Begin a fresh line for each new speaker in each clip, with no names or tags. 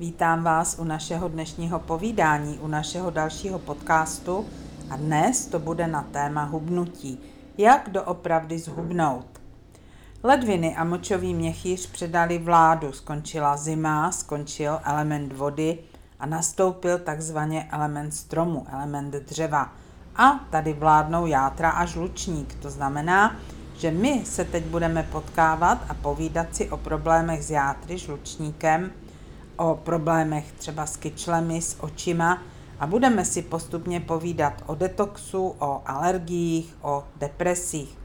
Vítám vás u našeho dnešního povídání, u našeho dalšího podcastu a dnes to bude na téma hubnutí. Jak doopravdy zhubnout? Ledviny a močový měchýř předali vládu, skončila zima, skončil element vody a nastoupil takzvaně element stromu, element dřeva. A tady vládnou játra a žlučník, to znamená, že my se teď budeme potkávat a povídat si o problémech s játry, žlučníkem, o problémech třeba s kyčlemi, s očima a budeme si postupně povídat o detoxu, o alergiích, o depresích.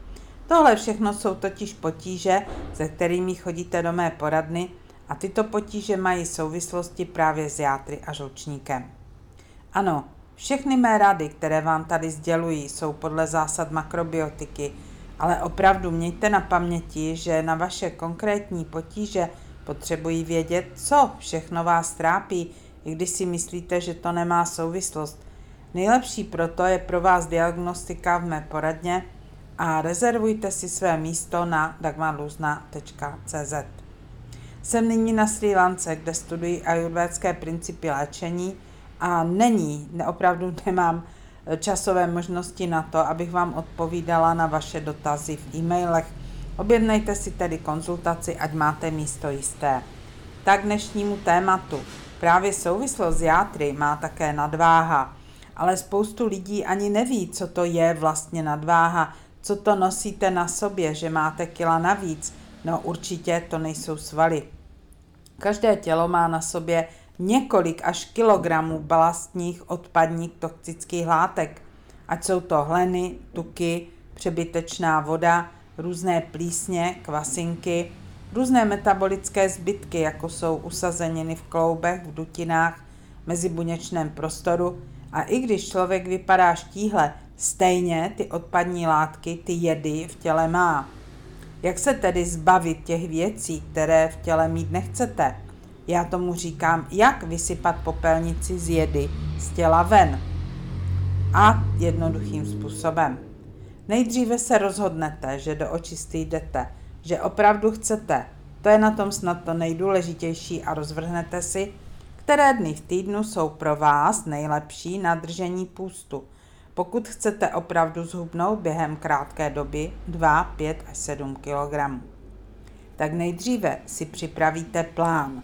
Tohle všechno jsou totiž potíže, se kterými chodíte do mé poradny a tyto potíže mají souvislosti právě s játry a žlučníkem. Ano, všechny mé rady, které vám tady sdělují, jsou podle zásad makrobiotiky, ale opravdu mějte na paměti, že na vaše konkrétní potíže Potřebují vědět, co všechno vás trápí, i když si myslíte, že to nemá souvislost. Nejlepší proto je pro vás diagnostika v mé poradně a rezervujte si své místo na dagmarluzna.cz. Jsem nyní na Sri Lance, kde studuji ajurvédské principy léčení a není, opravdu nemám časové možnosti na to, abych vám odpovídala na vaše dotazy v e-mailech, Objednejte si tedy konzultaci, ať máte místo jisté. Tak dnešnímu tématu. Právě souvislost s játry má také nadváha, ale spoustu lidí ani neví, co to je vlastně nadváha, co to nosíte na sobě, že máte kila navíc. No určitě to nejsou svaly. Každé tělo má na sobě několik až kilogramů balastních odpadních toxických látek, ať jsou to hleny, tuky, přebytečná voda, různé plísně, kvasinky, různé metabolické zbytky, jako jsou usazeniny v kloubech, v dutinách, mezibuněčném prostoru a i když člověk vypadá štíhle, stejně ty odpadní látky, ty jedy v těle má. Jak se tedy zbavit těch věcí, které v těle mít nechcete? Já tomu říkám, jak vysypat popelnici z jedy z těla ven. A jednoduchým způsobem. Nejdříve se rozhodnete, že do očistý jdete, že opravdu chcete. To je na tom snad to nejdůležitější a rozvrhnete si, které dny v týdnu jsou pro vás nejlepší na držení půstu. Pokud chcete opravdu zhubnout během krátké doby 2, 5 až 7 kg. Tak nejdříve si připravíte plán.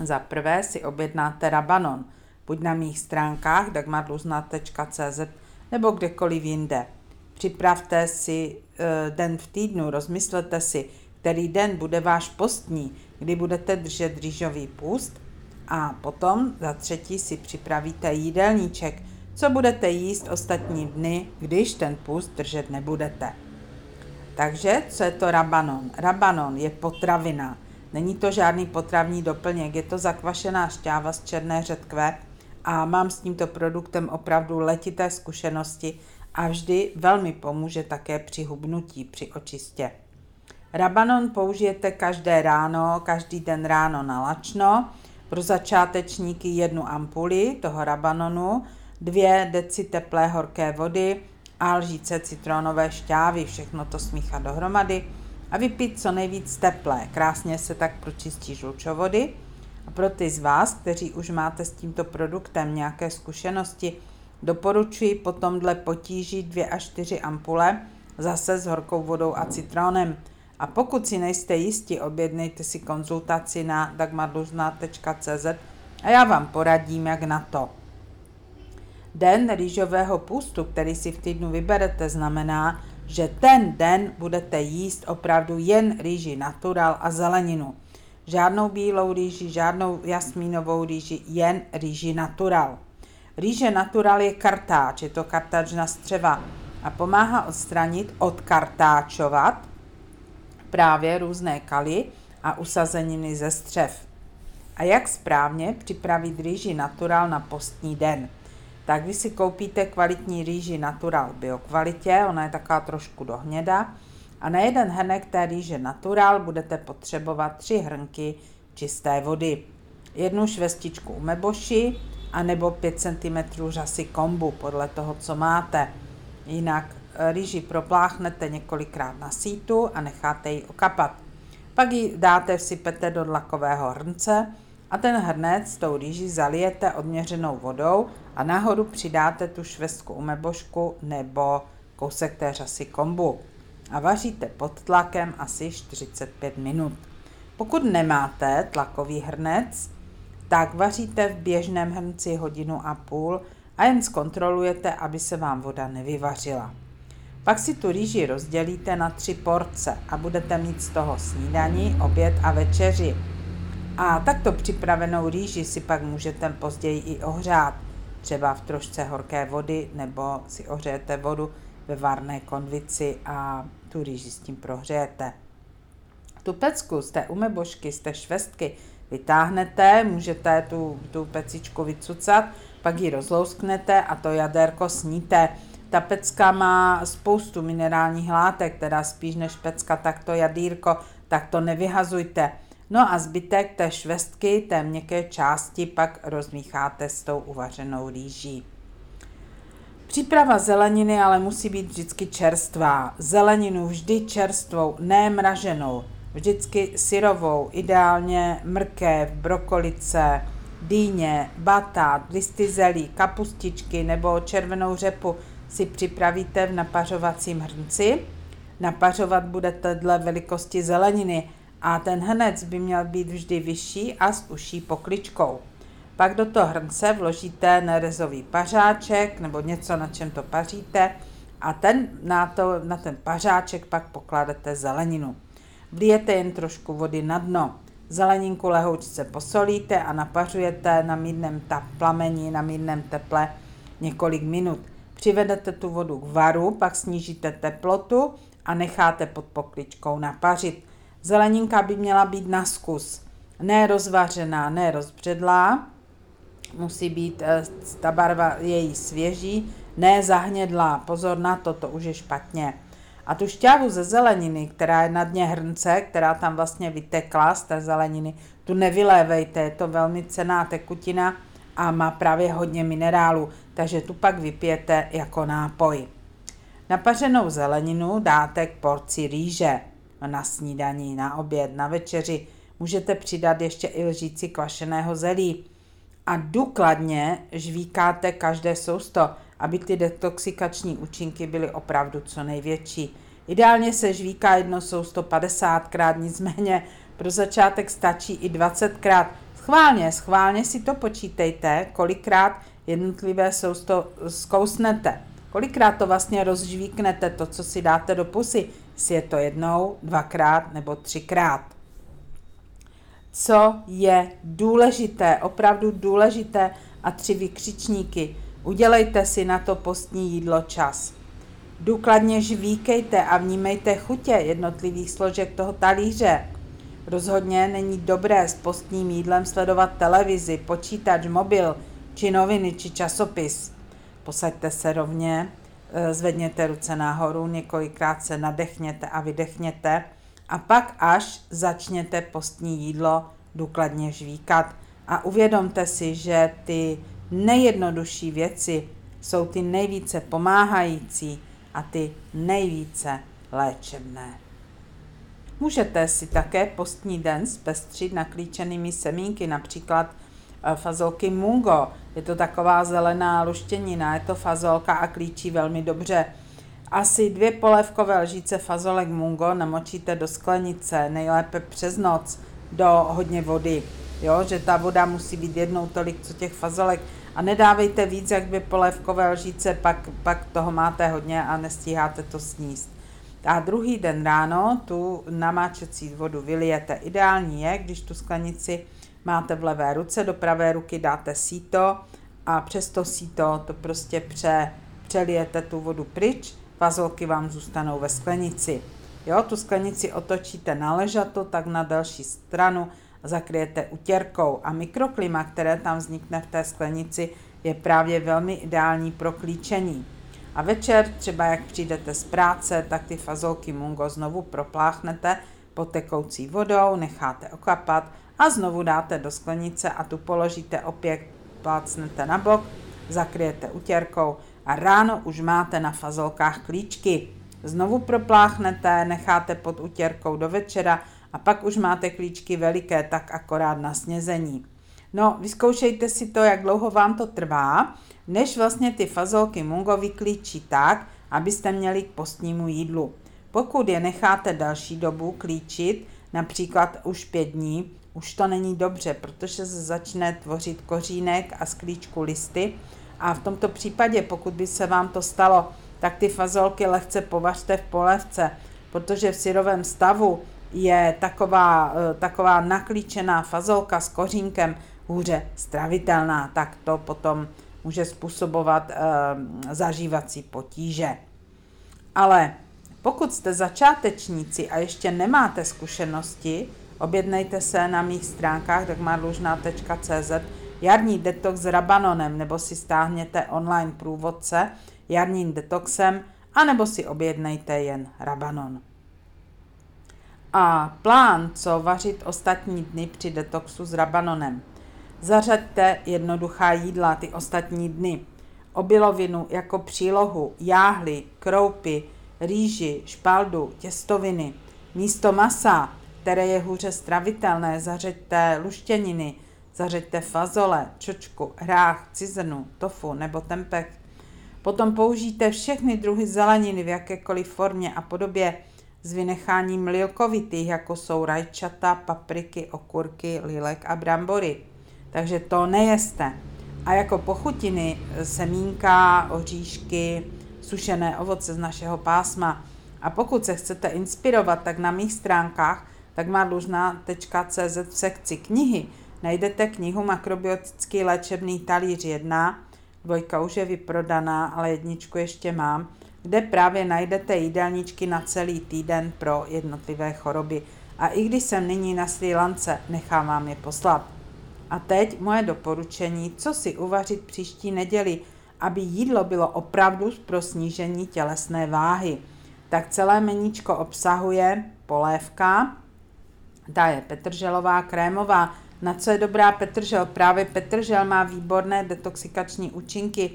Za prvé si objednáte rabanon, buď na mých stránkách dagmarluzna.cz nebo kdekoliv jinde. Připravte si uh, den v týdnu, rozmyslete si, který den bude váš postní, kdy budete držet rýžový půst a potom za třetí si připravíte jídelníček, co budete jíst ostatní dny, když ten půst držet nebudete. Takže, co je to rabanon? Rabanon je potravina. Není to žádný potravní doplněk, je to zakvašená šťáva z černé řetkve a mám s tímto produktem opravdu letité zkušenosti a vždy velmi pomůže také při hubnutí, při očistě. Rabanon použijete každé ráno, každý den ráno na lačno. Pro začátečníky jednu ampuli toho rabanonu, dvě deci teplé horké vody a lžíce citronové šťávy, všechno to smíchat dohromady a vypít co nejvíc teplé. Krásně se tak pročistí žlučovody. A pro ty z vás, kteří už máte s tímto produktem nějaké zkušenosti, Doporučuji potom dle potíží 2 až 4 ampule, zase s horkou vodou a citronem. A pokud si nejste jistí, objednejte si konzultaci na dagmarluzna.cz a já vám poradím, jak na to. Den rýžového půstu, který si v týdnu vyberete, znamená, že ten den budete jíst opravdu jen rýži natural a zeleninu. Žádnou bílou rýži, žádnou jasmínovou rýži, jen rýži natural. Rýže natural je kartáč, je to kartáč na střeva a pomáhá odstranit, odkartáčovat právě různé kaly a usazeniny ze střev. A jak správně připravit rýži natural na postní den? Tak vy si koupíte kvalitní rýži natural biokvalitě, ona je taková trošku dohněda, a na jeden hrnek té rýže natural budete potřebovat tři hrnky čisté vody, jednu švestičku umeboši a nebo 5 cm řasy kombu podle toho, co máte. Jinak eh, rýži propláchnete několikrát na sítu a necháte ji okapat. Pak ji dáte, vsypete do dlakového hrnce a ten hrnec s tou rýží zalijete odměřenou vodou a nahoru přidáte tu švestku umebošku nebo kousek té řasy kombu a vaříte pod tlakem asi 45 minut. Pokud nemáte tlakový hrnec, tak vaříte v běžném hrnci hodinu a půl a jen zkontrolujete, aby se vám voda nevyvařila. Pak si tu rýži rozdělíte na tři porce a budete mít z toho snídaní, oběd a večeři. A takto připravenou rýži si pak můžete později i ohřát, třeba v trošce horké vody, nebo si ohřejete vodu ve varné konvici a tu rýži s tím prohřejete. Tu pecku z té umebožky, z té švestky vytáhnete, můžete tu, tu pecičku vycucat, pak ji rozlousknete a to jaderko sníte. Ta pecka má spoustu minerálních látek, teda spíš než pecka, tak to jadírko, tak to nevyhazujte. No a zbytek té švestky, té měkké části, pak rozmícháte s tou uvařenou rýží. Příprava zeleniny ale musí být vždycky čerstvá. Zeleninu vždy čerstvou, ne mraženou. Vždycky syrovou, ideálně mrkev, brokolice, dýně, batát, listy zelí, kapustičky nebo červenou řepu si připravíte v napařovacím hrnci. Napařovat budete dle velikosti zeleniny a ten hrnec by měl být vždy vyšší a s uší pokličkou. Pak do toho hrnce vložíte nerezový pařáček nebo něco, na čem to paříte a ten, na, to, na ten pařáček pak pokladete zeleninu. Vlijete jen trošku vody na dno. Zeleninku lehoučce posolíte a napařujete na mírném plamení, na mírném teple několik minut. Přivedete tu vodu k varu, pak snížíte teplotu a necháte pod pokličkou napařit. Zeleninka by měla být na zkus, ne rozvařená, ne rozbředlá, musí být eh, ta barva její svěží, ne zahnědlá. Pozor na to, to už je špatně. A tu šťávu ze zeleniny, která je na dně hrnce, která tam vlastně vytekla z té zeleniny, tu nevylévejte, je to velmi cená tekutina a má právě hodně minerálu, takže tu pak vypijete jako nápoj. Napařenou zeleninu dáte k porci rýže na snídaní, na oběd, na večeři. Můžete přidat ještě i lžíci kvašeného zelí a důkladně žvíkáte každé sousto, aby ty detoxikační účinky byly opravdu co největší. Ideálně se žvíká jedno sousto 50krát, nicméně pro začátek stačí i 20krát. Schválně, schválně si to počítejte, kolikrát jednotlivé sousto zkousnete. Kolikrát to vlastně rozžvíknete, to, co si dáte do pusy, jestli je to jednou, dvakrát nebo třikrát co je důležité, opravdu důležité a tři vykřičníky. Udělejte si na to postní jídlo čas. Důkladně žvíkejte a vnímejte chutě jednotlivých složek toho talíře. Rozhodně není dobré s postním jídlem sledovat televizi, počítač, mobil, či noviny, či časopis. Posaďte se rovně, eh, zvedněte ruce nahoru, několikrát se nadechněte a vydechněte a pak až začněte postní jídlo důkladně žvíkat. A uvědomte si, že ty nejjednodušší věci jsou ty nejvíce pomáhající a ty nejvíce léčebné. Můžete si také postní den zpestřit naklíčenými semínky, například eh, fazolky mungo. Je to taková zelená luštěnina, je to fazolka a klíčí velmi dobře asi dvě polévkové lžíce fazolek mungo namočíte do sklenice, nejlépe přes noc, do hodně vody. Jo, že ta voda musí být jednou tolik, co těch fazolek. A nedávejte víc jak dvě polévkové lžíce, pak, pak toho máte hodně a nestíháte to sníst. A druhý den ráno tu namáčecí vodu vylijete. Ideální je, když tu sklenici máte v levé ruce, do pravé ruky dáte síto a přes to síto to prostě pře, přelijete tu vodu pryč Fazolky vám zůstanou ve sklenici. Jo, tu sklenici otočíte na ležato, tak na další stranu zakryjete utěrkou a mikroklima, které tam vznikne v té sklenici, je právě velmi ideální pro klíčení. A večer, třeba jak přijdete z práce, tak ty fazolky mungo znovu propláchnete pod tekoucí vodou, necháte okapat a znovu dáte do sklenice a tu položíte opět, plácnete na bok, zakryjete utěrkou a ráno už máte na fazolkách klíčky. Znovu propláchnete, necháte pod utěrkou do večera a pak už máte klíčky veliké, tak akorát na snězení. No, vyzkoušejte si to, jak dlouho vám to trvá, než vlastně ty fazolky mungo vyklíčí tak, abyste měli k postnímu jídlu. Pokud je necháte další dobu klíčit, například už pět dní, už to není dobře, protože se začne tvořit kořínek a z klíčku listy a v tomto případě, pokud by se vám to stalo, tak ty fazolky lehce povařte v polévce, protože v syrovém stavu je taková, eh, taková naklíčená fazolka s kořínkem hůře stravitelná, tak to potom může způsobovat e, zažívací potíže. Ale pokud jste začátečníci a ještě nemáte zkušenosti, objednejte se na mých stránkách dagmarlužná.cz jarní detox s rabanonem nebo si stáhněte online průvodce jarním detoxem anebo si objednejte jen rabanon. A plán, co vařit ostatní dny při detoxu s rabanonem. Zařaďte jednoduchá jídla ty ostatní dny. Obilovinu jako přílohu, jáhly, kroupy, rýži, špaldu, těstoviny. Místo masa, které je hůře stravitelné, zařeďte luštěniny, zařeďte fazole, čočku, hrách, cizrnu, tofu nebo tempeh. Potom použijte všechny druhy zeleniny v jakékoliv formě a podobě s vynecháním lilkovitých, jako jsou rajčata, papriky, okurky, lilek a brambory. Takže to nejeste. A jako pochutiny semínka, oříšky, sušené ovoce z našeho pásma. A pokud se chcete inspirovat, tak na mých stránkách tak dlužná.cz v sekci knihy najdete knihu Makrobiotický léčebný talíř 1, dvojka už je vyprodaná, ale jedničku ještě mám, kde právě najdete jídelníčky na celý týden pro jednotlivé choroby. A i když jsem nyní na Sri Lance, nechám vám je poslat. A teď moje doporučení, co si uvařit příští neděli, aby jídlo bylo opravdu pro snížení tělesné váhy. Tak celé meníčko obsahuje polévka, ta je petrželová, krémová. Na co je dobrá petržel? Právě petržel má výborné detoxikační účinky.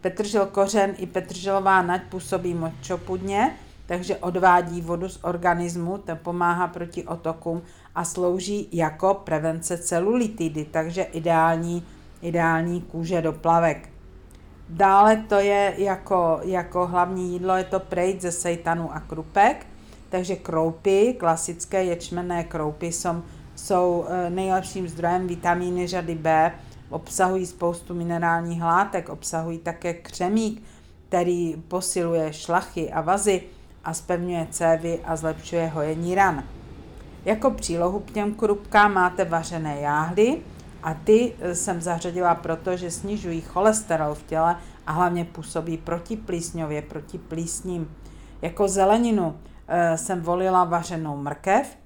Petržel kořen i petrželová nať působí močopudně, takže odvádí vodu z organismu, to pomáhá proti otokům a slouží jako prevence celulitidy, takže ideální, ideální kůže do plavek. Dále to je jako, jako hlavní jídlo, je to prejt ze sejtanu a krupek, takže kroupy, klasické ječmenné kroupy jsou, jsou eh, nejlepším zdrojem vitamíny řady B, obsahují spoustu minerálních látek, obsahují také křemík, který posiluje šlachy a vazy a spevňuje cévy a zlepšuje hojení ran. Jako přílohu k těm krupkám máte vařené jáhly a ty eh, jsem zařadila proto, že snižují cholesterol v těle a hlavně působí proti plísňově, proti plísním. Jako zeleninu Eh, jsem volila vařenou mrkev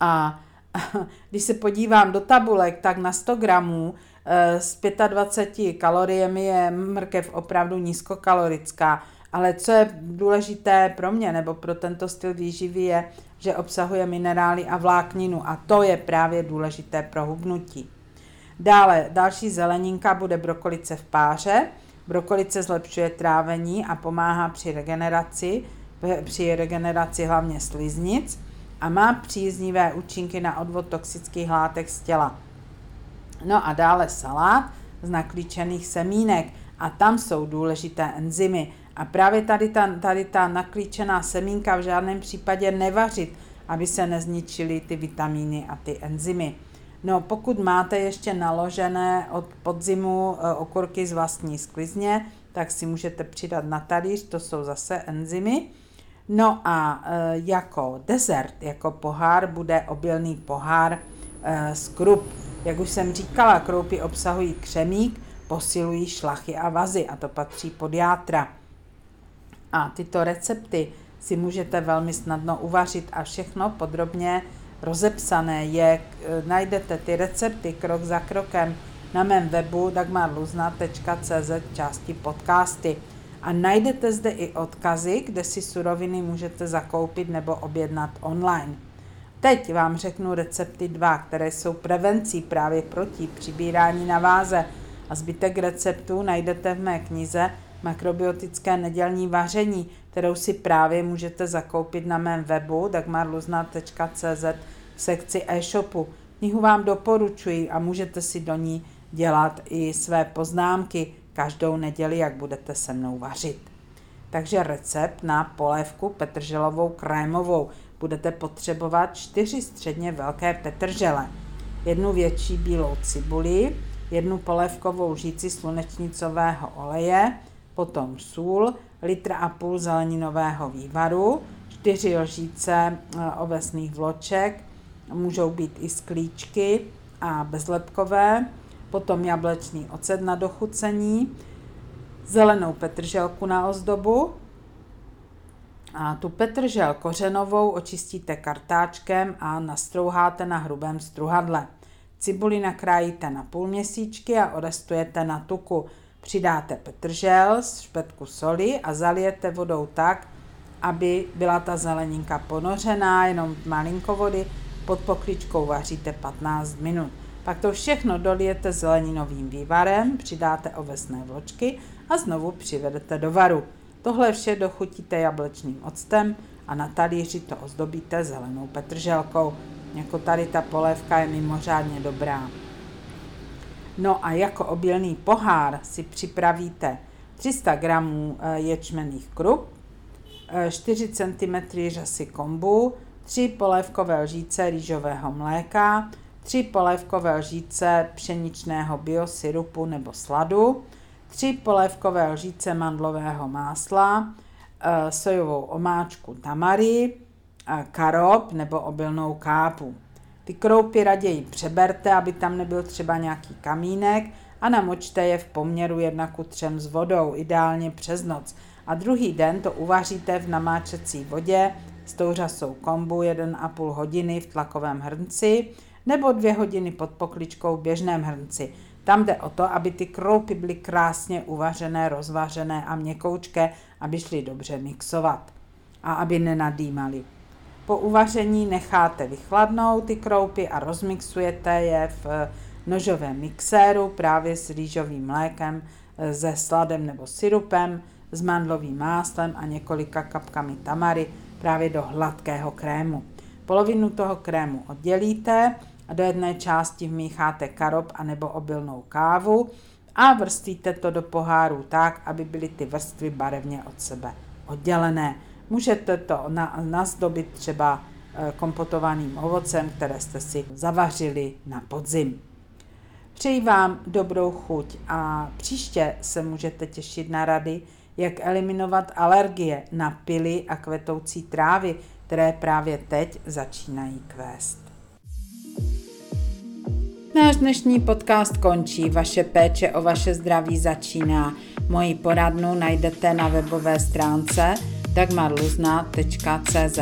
a když se podívám do tabulek, tak na 100 gramů eh, s 25 kaloriemi je mrkev opravdu nízkokalorická. Ale co je důležité pro mě nebo pro tento styl výživy je, že obsahuje minerály a vlákninu a to je právě důležité pro hubnutí. Dále další zeleninka bude brokolice v páře. Brokolice zlepšuje trávení a pomáhá při regeneraci při regeneraci hlavně sliznic a má příznivé účinky na odvod toxických látek z těla. No a dále salát z naklíčených semínek a tam jsou důležité enzymy. A právě tady ta, tady ta naklíčená semínka v žádném případě nevařit, aby se nezničily ty vitamíny a ty enzymy. No, pokud máte ještě naložené od podzimu e, okurky z vlastní sklizně, tak si můžete přidat na talíř, to jsou zase enzymy. No a e, jako dezert, jako pohár, bude obilný pohár e, z krup. Jak už jsem říkala, kroupy obsahují křemík, posilují šlachy a vazy a to patří pod játra. A tyto recepty si můžete velmi snadno uvařit a všechno podrobně rozepsané, je, najdete ty recepty krok za krokem na mém webu dagmarluzna.cz části podcasty. A najdete zde i odkazy, kde si suroviny můžete zakoupit nebo objednat online. Teď vám řeknu recepty dva, které jsou prevencí právě proti přibírání na váze a zbytek receptů najdete v mé knize Makrobiotické nedělní vaření, kterou si právě můžete zakoupit na mém webu dagmarluzna.cz v sekci e-shopu. Knihu vám doporučuji a můžete si do ní dělat i své poznámky každou neděli, jak budete se mnou vařit. Takže recept na polévku petrželovou krémovou. Budete potřebovat čtyři středně velké petržele, jednu větší bílou cibuli, jednu polévkovou žíci slunečnicového oleje, potom sůl, litr a půl zeleninového vývaru, čtyři lžíce eh, ovesných vloček, můžou být i sklíčky a bezlepkové, potom jablečný ocet na dochucení, zelenou petrželku na ozdobu, a tu petržel kořenovou očistíte kartáčkem a nastrouháte na hrubém struhadle. Cibuli nakrájíte na půl měsíčky a odestujete na tuku. Přidáte petržel, špetku soli a zalijete vodou tak, aby byla ta zeleninka ponořená, jenom malinko vody, pod pokličkou vaříte 15 minut. Pak to všechno dolijete zeleninovým vývarem, přidáte ovesné vločky a znovu přivedete do varu. Tohle vše dochutíte jablečným octem a na talíři to ozdobíte zelenou petrželkou. Jako tady ta polévka je mimořádně dobrá. No a jako obilný pohár si připravíte 300 g eh, ječmených krup, 4 cm řasy kombu, 3 polévkové lžíce rýžového mléka, 3 polévkové lžíce pšeničného biosyrupu nebo sladu, 3 polévkové lžíce mandlového másla, eh, sojovou omáčku tamary, karop nebo obilnou kápu. Ty kroupy raději přeberte, aby tam nebyl třeba nějaký kamínek a namočte je v poměru 1 ku 3 s vodou, ideálně přes noc. A druhý den to uvaříte v namáčecí vodě s tou řasou kombu 1,5 hodiny v tlakovém hrnci nebo 2 hodiny pod pokličkou v běžném hrnci. Tam jde o to, aby ty kroupy byly krásně uvařené, rozvařené a měkoučké, aby šly dobře mixovat a aby nenadýmaly. Po uvaření necháte vychladnout ty kroupy a rozmixujete je v eh, nožovém mixéru právě s rýžovým mlékem, eh, se sladem nebo syrupem, s mandlovým máslem a několika kapkami tamary právě do hladkého krému. Polovinu toho krému oddělíte a do jedné části vmícháte karop anebo obilnou kávu a vrstvíte to do poháru tak, aby byly ty vrstvy barevně od sebe oddělené. Můžete to na, nazdobit třeba eh, kompotovaným ovocem, které jste si zavařili na podzim. Přeji vám dobrou chuť a příště se můžete těšit na rady, jak eliminovat alergie na pily a kvetoucí trávy, které právě teď začínají kvést. Náš dnešní podcast končí, vaše péče o vaše zdraví začíná. Moji poradnu najdete na webové stránce dagmarluzna.cz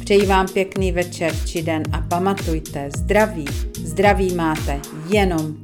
Přeji vám pěkný večer či den a pamatujte, zdraví, zdraví máte jenom